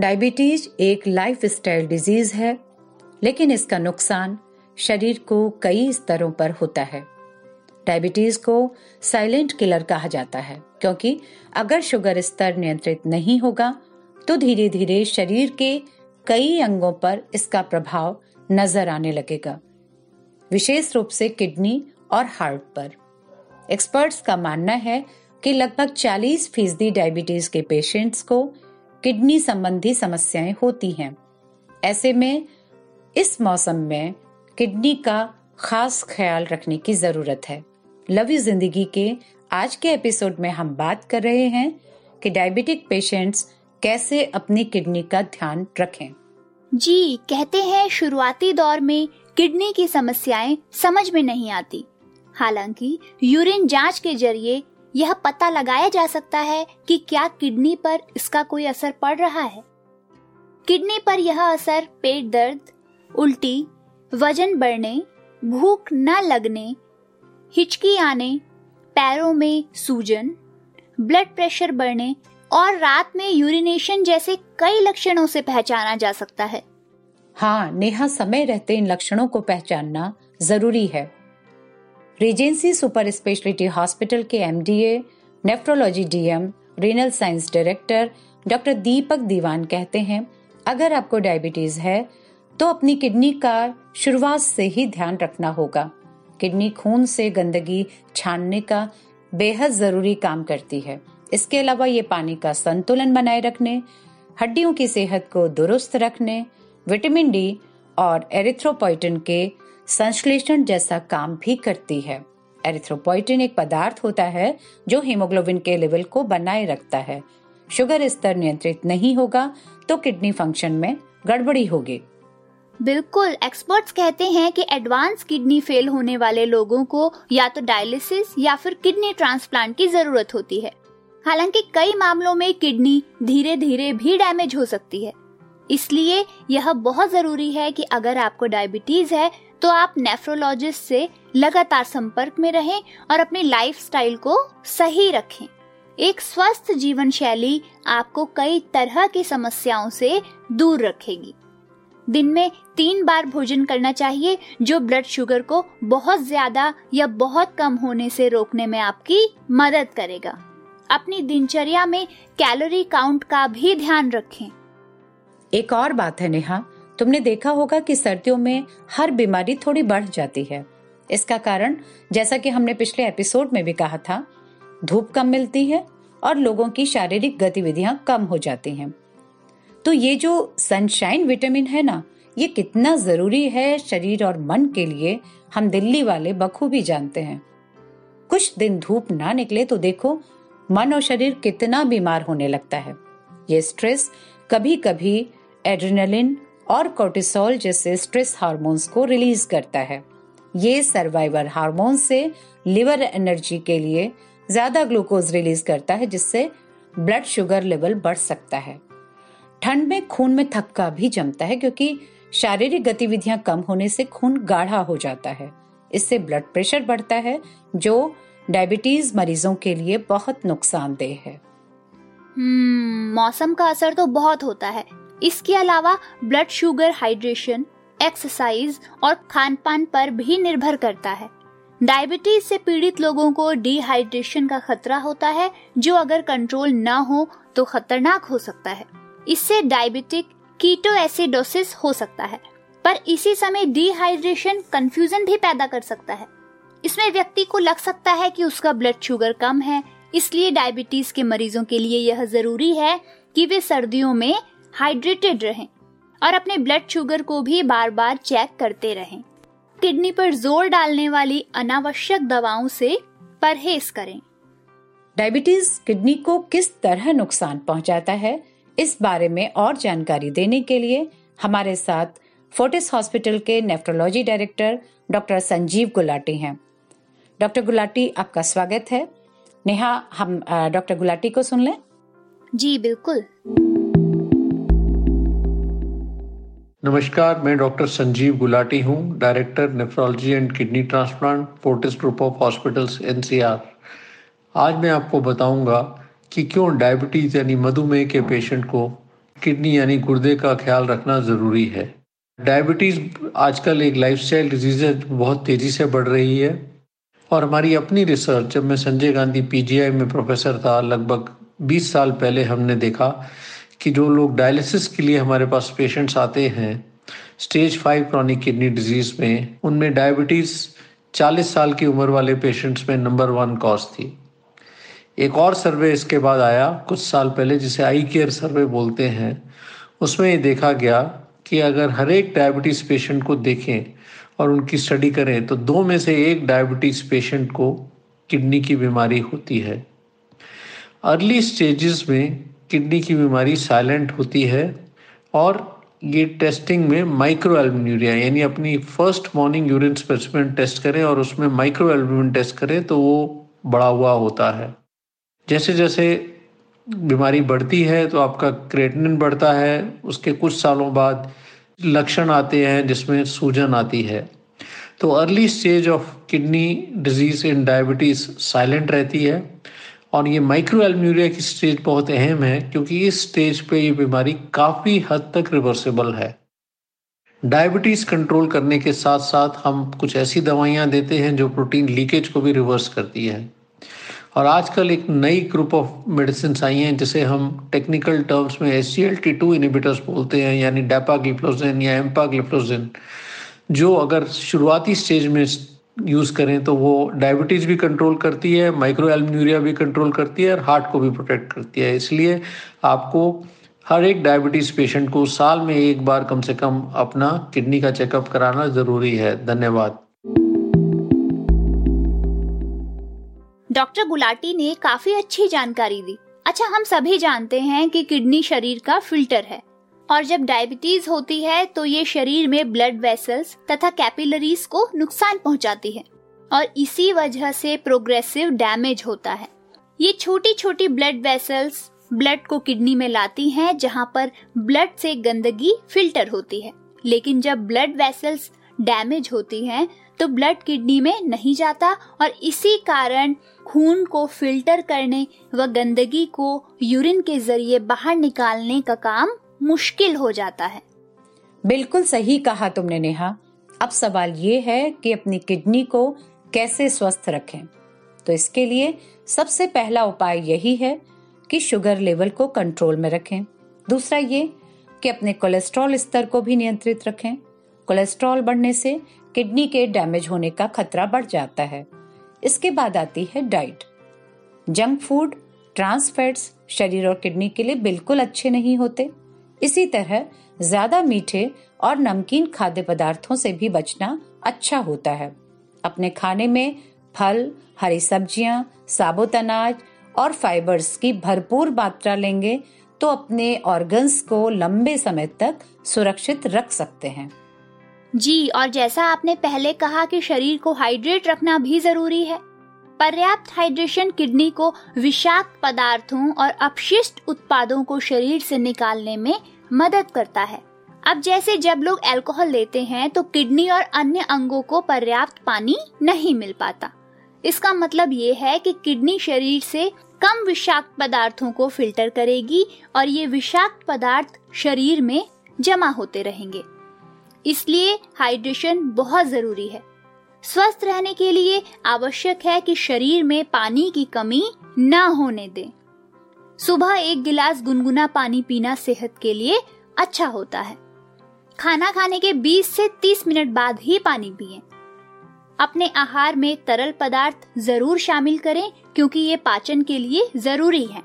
Diabetes एक life style disease है, लेकिन इसका नुकसान शरीर को कई स्तरों पर होता है। डायबिटीज़ को साइलेंट किलर कहा जाता है, क्योंकि अगर शुगर स्तर नियंत्रित नहीं होगा तो धीरे धीरे शरीर के कई अंगों पर इसका प्रभाव नज़र आने लगेगा, विशेष रूप से किडनी और हार्ट पर। एक्सपर्ट्स का मानना है कि लगभग 40 फ़ीसदी डायबिटीज़ के पेशेंट्स को किडनी संबंधी समस्याएँ होती हैं। ऐसे में इस मौसम में किडनी का खास ख्याल रखने की ज़रूरत है। लव यू ज़िंदगी के आज के एपिसोड में हम बात कर रहे हैं कि डायबिटिक पेशेंट्स कैसे अपनी किडनी का ध्यान रखें। जी, कहते हैं शुरुआती दौर में किडनी की समस्याएँ समझ में नहीं आती। हालाँकि, यूरिन जाँच के ज़रिए यह पता लगाया जा सकता है कि क्या किडनी पर इसका कोई असर पड़ रहा है। किडनी पर यह असर पेट दर्द, उल्टी, वज़न बढ़ने, भूख न लगने हिचकी आने पैरों में सूजन, ब्लड प्रेशर बढ़ने और रात में यूरिनेशन जैसे कई लक्षणों से पहचाना जा सकता है। हाँ नेहा समय रहते इन लक्षणों को पहचानना ज़रूरी है। रीजेंसी सुपर स्पेशलिटी हॉस्पिटल के MDA nephrology DM renal science director doctor Deepak Diwan कहते हैं, अगर आपको डायबिटीज़ है तो अपनी किडनी का शुरुआत से ही ध्यान रखना होगा। किडनी खून से गंदगी छानने का बेहद ज़रूरी काम करती है। इसके अलावा ये पानी का संतुलन बनाए रखने, हड्डियों की सेहत को दुरुस्त रखने, विटामिन डी और एरिथ्रोपोइटिन के संश्लेषण जैसा काम भी करती है। एरिथ्रोपोइटिन एक पदार्थ होता है जो हीमोग्लोबिन के लेवल को बनाए रखता है। शुगर स्तर नियंत्रित नहीं होगा तो किडनी फ़ंक्शन में गड़बड़ी होगी। बिल्कुल एक्सपर्ट्स कहते हैं कि एडवांस किडनी फेल होने वाले लोगों को या तो डायलिसिस या फिर किडनी ट्रांसप्लांट की ज़रूरत होती है। हालाँकि कई मामलों में किडनी धीरे धीरे भी डैमेज हो सकती है। इसलिए यह बहुत ज़रूरी है कि अगर आपको डायबिटीज़ है तो आप नेफ्रोलॉजिस्ट से लगातार संपर्क में रहें और अपनी लाइफस्टाइल को सही रखें। एक स्वस्थ जीवन शैली आपको कई तरह की समस्याओं से दूर रखेगी। दिन में तीन बार भोजन करना चाहिए, जो ब्लड शुगर को बहुत ज़्यादा या बहुत कम होने से रोकने में आपकी मदद करेगा। अपनी दिनचर्या में कैलोरी काउंट का भी ध्यान रखें। एक और बात है नेहा तुमने देखा होगा कि सर्दियों में हर बीमारी थोड़ी बढ़ जाती है। इसका कारण, जैसा कि हमने पिछले एपिसोड में भी कहा था, धूप कम मिलती है और लोगों की शारीरिक गतिविधियाँ कम हो जाती हैं। तो ये जो सनशाइन विटामिन है ना, ये कितना ज़रूरी है शरीर और मन के लिए, हम दिल्ली वाले बखूबी जानते हैं। कुछ दिन धूप ना निकले तो देखो, मन और शरीर कितना बीमार होने लगता है। ये स्ट्रेस कभी कभी एड्रेनलिन और कोर्टिसोल जैसे स्ट्रेस हार्मोन्स को रिलीज़ करता है। ये सर्वाइवर हार्मोन से लिवर एनर्जी के लिए ज़्यादा ग्लूकोज रिलीज़ करता है जिससे ब्लड शुगर लेवल बढ़ सकता है। ठंड में खून में थक्का भी जमता है क्योंकि शारीरिक गतिविधियाँ कम होने से खून गाढ़ा हो जाता है। इससे ब्लड प्रेशर बढ़ता है जो डायबिटीज़ मरीजों के लिए बहुत नुकसानदेह है। हम्म, मौसम का असर तो बहुत होता है। इसके अलावा ब्लड शुगर हाइड्रेशन एक्सरसाइज और खान पान पर भी निर्भर करता है। डायबिटीज़ से पीड़ित लोगों को डिहाइड्रेशन का खतरा होता है, जो अगर कंट्रोल न हो तो खतरनाक हो सकता है। इससे डायबिटिक कीटो एसिडोसिस हो सकता है, पर इसी समय डिहाइड्रेशन कंफ्यूजन भी पैदा कर सकता है। इसमें व्यक्ति को लग सकता है कि उसका ब्लड शुगर कम है, इसलिए डायबिटीज़ के मरीजों के लिए यह ज़रूरी है कि वे सर्दियों में हाइड्रेटेड रहें और अपने ब्लड शुगर को भी बार बार चेक करते रहें। किडनी पर ज़ोर डालने वाली अनावश्यक दवाओं से परहेज करें। डायबिटीज़ किडनी को किस तरह नुकसान पहुंचाता है इस बारे में और जानकारी देने के लिए हमारे साथ फोर्टिस हॉस्पिटल के nephrology director doctor Sanjeev Gulati हैं। डॉक्टर गुलाटी आपका स्वागत है। नेहा हम डॉक्टर गुलाटी को सुन लें? जी बिल्कुल। नमस्कार, मैं डॉक्टर संजीव गुलाटी हूँ, director nephrology and kidney transplant Fortis group of hospitals NCR आज मैं आपको बताऊँगा कि क्यों डायबिटीज़ यानी मधुमेह के पेशेंट को किडनी यानी गुर्दे का ख्याल रखना ज़रूरी है। डायबिटीज़ आजकल एक लाइफस्टाइल डिज़ीज़ बहुत तेज़ी से बढ़ रही है। और हमारी अपनी रिसर्च जब मैं संजय गांधी पीजीआई में प्रोफेसर था, लगभग 20 साल पहले हमने देखा कि जो लोग डायलिसिस के लिए हमारे पास पेशेंट्स आते हैं stage five chronic kidney disease में, उनमें डायबिटीज़ 40 साल की उम्र वाले पेशेंट्स में नंबर वन कॉज थी। एक और सर्वे इसके बाद आया, कुछ साल पहले, जिसे आई केयर सर्वे बोलते हैं। उसमें ये देखा गया कि अगर हर एक डायबिटीज़ पेशेंट को देखें और उनकी स्टडी करें तो दो में से एक डायबिटीज़ पेशेंट को किडनी की बीमारी होती है। अर्ली स्टेजेस में किडनी की बीमारी साइलेंट होती है और ये टेस्टिंग में माइक्रो एल्बुमिन यानी अपनी first morning urine specimen test करें और उसमें माइक्रो एल्बुमिन टेस्ट करें तो वो बड़ा हुआ होता है। जैसे जैसे बीमारी बढ़ती है तो आपका क्रेटनिन बढ़ता है, उसके कुछ सालों बाद लक्षण आते हैं जिसमें सूजन आती है। तो early stage of kidney disease in diabetes silent रहती है। और ये माइक्रो एलम्यूरिया की स्टेज बहुत अहम है, क्योंकि इस स्टेज पे ये बीमारी काफ़ी हद तक रिवर्सिबल है। डायबिटीज़ कंट्रोल करने के साथ साथ हम कुछ ऐसी दवाइयाँ देते हैं जो प्रोटीन लीकेज को भी रिवर्स करती है। और आजकल एक नई ग्रुप ऑफ़ मेडिसिन आई हैं, जिसे हम टेक्निकल टर्म्स में S C L T two inhibitors बोलते हैं, यानी डेपाग्लिफ्लोजिन या एम्पाग्लिफ्लोजिन जो अगर शुरुआती स्टेज में यूज़ करें तो वो डायबिटीज़ भी कंट्रोल करती है माइक्रो एलम्यूरिया भी कंट्रोल करती है और हार्ट को भी प्रोटेक्ट करती है। इसलिए आपको हर एक डायबिटीज़ पेशेंट को साल में एक बार कम से कम अपना किडनी का चेकअप कराना ज़रूरी है। धन्यवाद। डॉक्टर गुलाटी ने काफ़ी अच्छी जानकारी दी। अच्छा हम सभी जानते हैं कि किडनी शरीर का फ़िल्टर है। और जब डायबिटीज़ होती है तो ये शरीर में ब्लड वेसल्स तथा कैपिलरीज को नुकसान पहुंचाती है और इसी वजह से प्रोग्रेसिव डैमेज होता है। ये छोटी छोटी ब्लड वेसल्स ब्लड को किडनी में लाती हैं, जहाँ पर ब्लड से गंदगी फ़िल्टर होती है। लेकिन जब ब्लड वेसल्स डैमेज होती हैं तो ब्लड किडनी में नहीं जाता और इसी कारण खून को फ़िल्टर करने व गंदगी को यूरिन के ज़रिए बाहर निकालने का काम मुश्किल हो जाता है। बिल्कुल सही कहा तुमने नेहा। अब सवाल ये है कि अपनी किडनी को कैसे स्वस्थ रखें। तो इसके लिए सबसे पहला उपाय यही है कि शुगर लेवल को कंट्रोल में रखें। दूसरा ये कि अपने कोलेस्ट्रॉल स्तर को भी नियंत्रित रखें। कोलेस्ट्रॉल बढ़ने से किडनी के डैमेज होने का खतरा बढ़ जाता है। इसके बाद आती है diet. Junk food, trans fats शरीर और किडनी के लिए बिल्कुल अच्छे नहीं होते। इसी तरह ज़्यादा मीठे और नमकीन खाद्य पदार्थों से भी बचना अच्छा होता है। अपने खाने में फल, हरी सब्ज़ियाँ, साबुत अनाज और फाइबर्स की भरपूर मात्रा लेंगे तो अपने ऑर्गन्स को लंबे समय तक सुरक्षित रख सकते हैं। जी, और जैसा आपने पहले कहा कि शरीर को हाइड्रेट रखना भी ज़रूरी है पर्याप्त हाइड्रेशन किडनी को विषाक्त पदार्थों और अपशिष्ट उत्पादों को शरीर से निकालने में मदद करता है। अब जैसे जब लोग अल्कोहल लेते हैं तो किडनी और अन्य अंगों को पर्याप्त पानी नहीं मिल पाता। इसका मतलब ये है कि किडनी शरीर से कम विषाक्त पदार्थों को फ़िल्टर करेगी और ये विषाक्त पदार्थ शरीर में जमा होते रहेंगे। इसलिए हाइड्रेशन बहुत ज़रूरी है। स्वस्थ रहने के लिए आवश्यक है कि शरीर में पानी की कमी न होने दें। सुबह एक गिलास गुनगुना पानी पीना सेहत के लिए अच्छा होता है। खाना खाने के 20 से 30 मिनट बाद ही पानी पिए। अपने आहार में तरल पदार्थ ज़रूर शामिल करें, क्योंकि ये पाचन के लिए ज़रूरी है।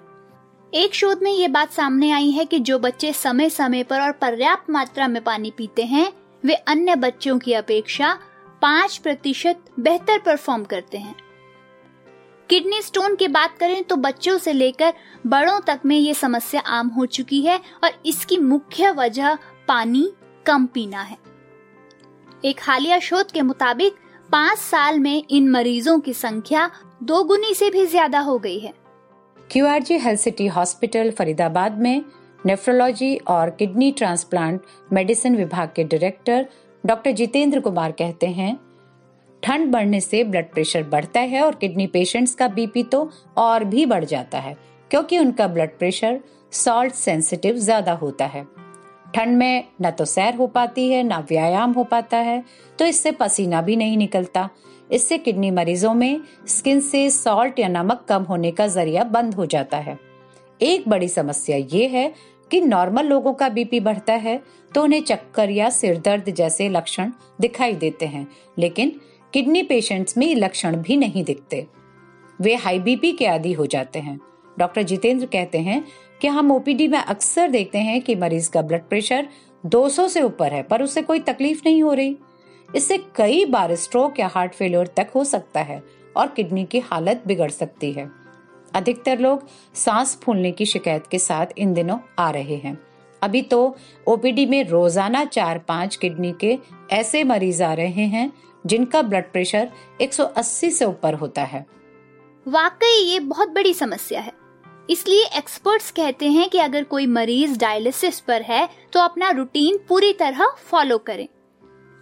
एक शोध में ये बात सामने आई है कि जो बच्चे समय समय पर और पर्याप्त मात्रा में पानी पीते हैं, वे अन्य बच्चों की अपेक्षा पाँच प्रतिशत बेहतर परफॉर्म करते हैं। किडनी स्टोन की बात करें तो बच्चों से लेकर बड़ों तक में ये समस्या आम हो चुकी है और इसकी मुख्य वजह पानी कम पीना है। एक हालिया शोध के मुताबिक पाँच साल में इन मरीजों की संख्या दो गुनी से भी ज़्यादा हो गई है। Q R G health city hospital Faridabad में नेफ्रोलॉजी और किडनी ट्रांसप्लांट मेडिसिन विभाग के डायरेक्टर डॉक्टर जितेंद्र कुमार कहते हैं, ठंड बढ़ने से ब्लड प्रेशर बढ़ता है और किडनी पेशेंट्स का बीपी तो और भी बढ़ जाता है, क्योंकि उनका ब्लड प्रेशर सॉल्ट सेंसिटिव ज़्यादा होता है। ठंड में न तो सैर हो पाती है, न व्यायाम हो पाता है तो इससे पसीना भी नहीं निकलता। इससे किडनी मरीजों में स्किन से सॉल्ट या नमक कम होने का ज़रिया बंद हो जाता है। एक बड़ी समस्या ये है कि नॉर्मल लोगों का बीपी बढ़ता है तो उन्हें चक्कर या सिर दर्द जैसे लक्षण दिखाई देते हैं। लेकिन किडनी पेशेंट्स में लक्षण भी नहीं दिखते। वे हाई बीपी के आदि हो जाते हैं। डॉक्टर जितेंद्र कहते हैं कि हम ओपीडी में अक्सर देखते हैं कि मरीज़ का ब्लड प्रेशर 200 से ऊपर है, पर उसे कोई तकलीफ़ नहीं हो रही। इससे कई बार स्ट्रोक या हार्ट फेलियर तक हो सकता है और किडनी की हालत बिगड़ सकती है। अधिकतर लोग सांस फूलने की शिकायत के साथ इन दिनों आ रहे हैं। अभी तो ओपीडी में रोज़ाना चार पाँच किडनी के ऐसे मरीज़ आ रहे हैं जिनका ब्लड प्रेशर 180 से ऊपर होता है। वाकई ये बहुत बड़ी समस्या है। इसलिए एक्सपर्ट्स कहते हैं कि अगर कोई मरीज़ डायलिसिस पर है तो अपना रूटीन पूरी तरह फॉलो करें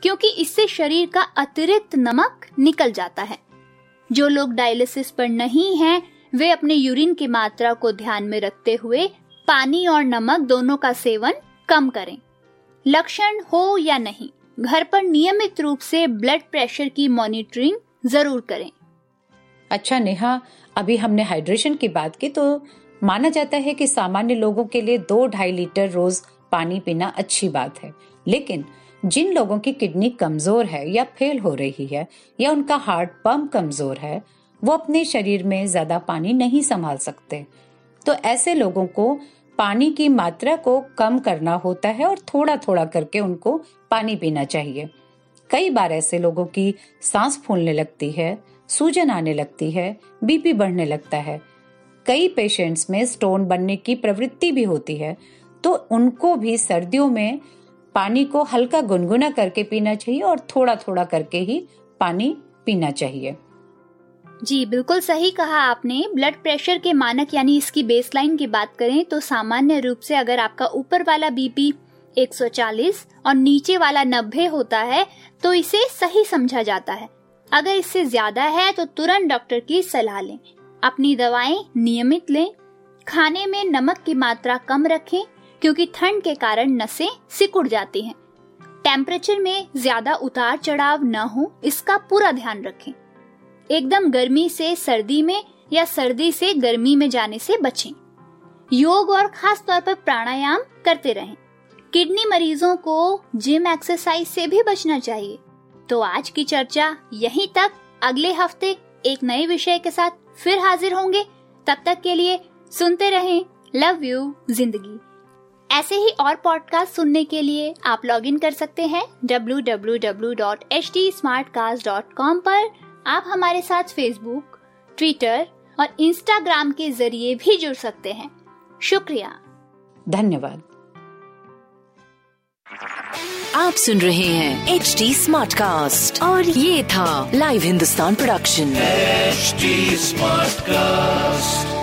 क्योंकि इससे शरीर का अतिरिक्त नमक निकल जाता है। जो लोग डायलिसिस पर नहीं हैं, वे अपने यूरिन की मात्रा को ध्यान में रखते हुए पानी और नमक दोनों का सेवन कम करें। लक्षण हो या नहीं, घर पर नियमित रूप से ब्लड प्रेशर की मॉनिटरिंग ज़रूर करें। अच्छा नेहा, अभी हमने हाइड्रेशन की बात की तो माना जाता है कि सामान्य लोगों के लिए दो ढाई लीटर रोज पानी पीना अच्छी बात है। लेकिन जिन लोगों की किडनी कमज़ोर है या फेल हो रही है या उनका हार्ट पंप कमज़ोर है वो अपने शरीर में ज़्यादा पानी नहीं संभाल सकते। तो ऐसे लोगों को पानी की मात्रा को कम करना होता है और थोड़ा थोड़ा करके उनको पानी पीना चाहिए। कई बार ऐसे लोगों की सांस फूलने लगती है, सूजन आने लगती है, बीपी बढ़ने लगता है। कई पेशेंट्स में स्टोन बनने की प्रवृत्ति भी होती है तो उनको भी सर्दियों में पानी को हल्का गुनगुना करके पीना चाहिए और थोड़ा थोड़ा करके ही पानी पीना चाहिए। जी, बिल्कुल सही कहा आपने। ब्लड प्रेशर के मानक यानी इसकी बेसलाइन की बात करें तो सामान्य रूप से अगर आपका ऊपर वाला बीपी 140 और नीचे वाला 90 होता है तो इसे सही समझा जाता है। अगर इससे ज़्यादा है तो तुरंत डॉक्टर की सलाह लें। अपनी दवाएँ नियमित लें। खाने में नमक की मात्रा कम रखें, क्योंकि ठंड के कारण नसें सिकुड़ जाती हैं। टेम्परेचर में ज़्यादा उतार चढ़ाव न हो, इसका पूरा ध्यान रखें। एकदम गर्मी से सर्दी में या सर्दी से गर्मी में जाने से बचें। योग और खास तौर पर प्राणायाम करते रहें। किडनी मरीजों को जिम एक्सरसाइज से भी बचना चाहिए। तो आज की चर्चा यहीं तक। अगले हफ़्ते एक नए विषय के साथ फिर हाजिर होंगे। तब तक के लिए सुनते रहें। लव यू ज़िंदगी। ऐसे ही और पॉडकास्ट सुनने के लिए आप लॉग इन कर सकते हैं। W W W dot H T smart cast dot com पर। आप हमारे साथ फेसबुक ट्विटर और इंस्टाग्राम के ज़रिए भी जुड़ सकते हैं। शुक्रिया। धन्यवाद। आप सुन रहे हैं एच डी स्मार्ट कास्ट और ये था live Hindustan production smart cast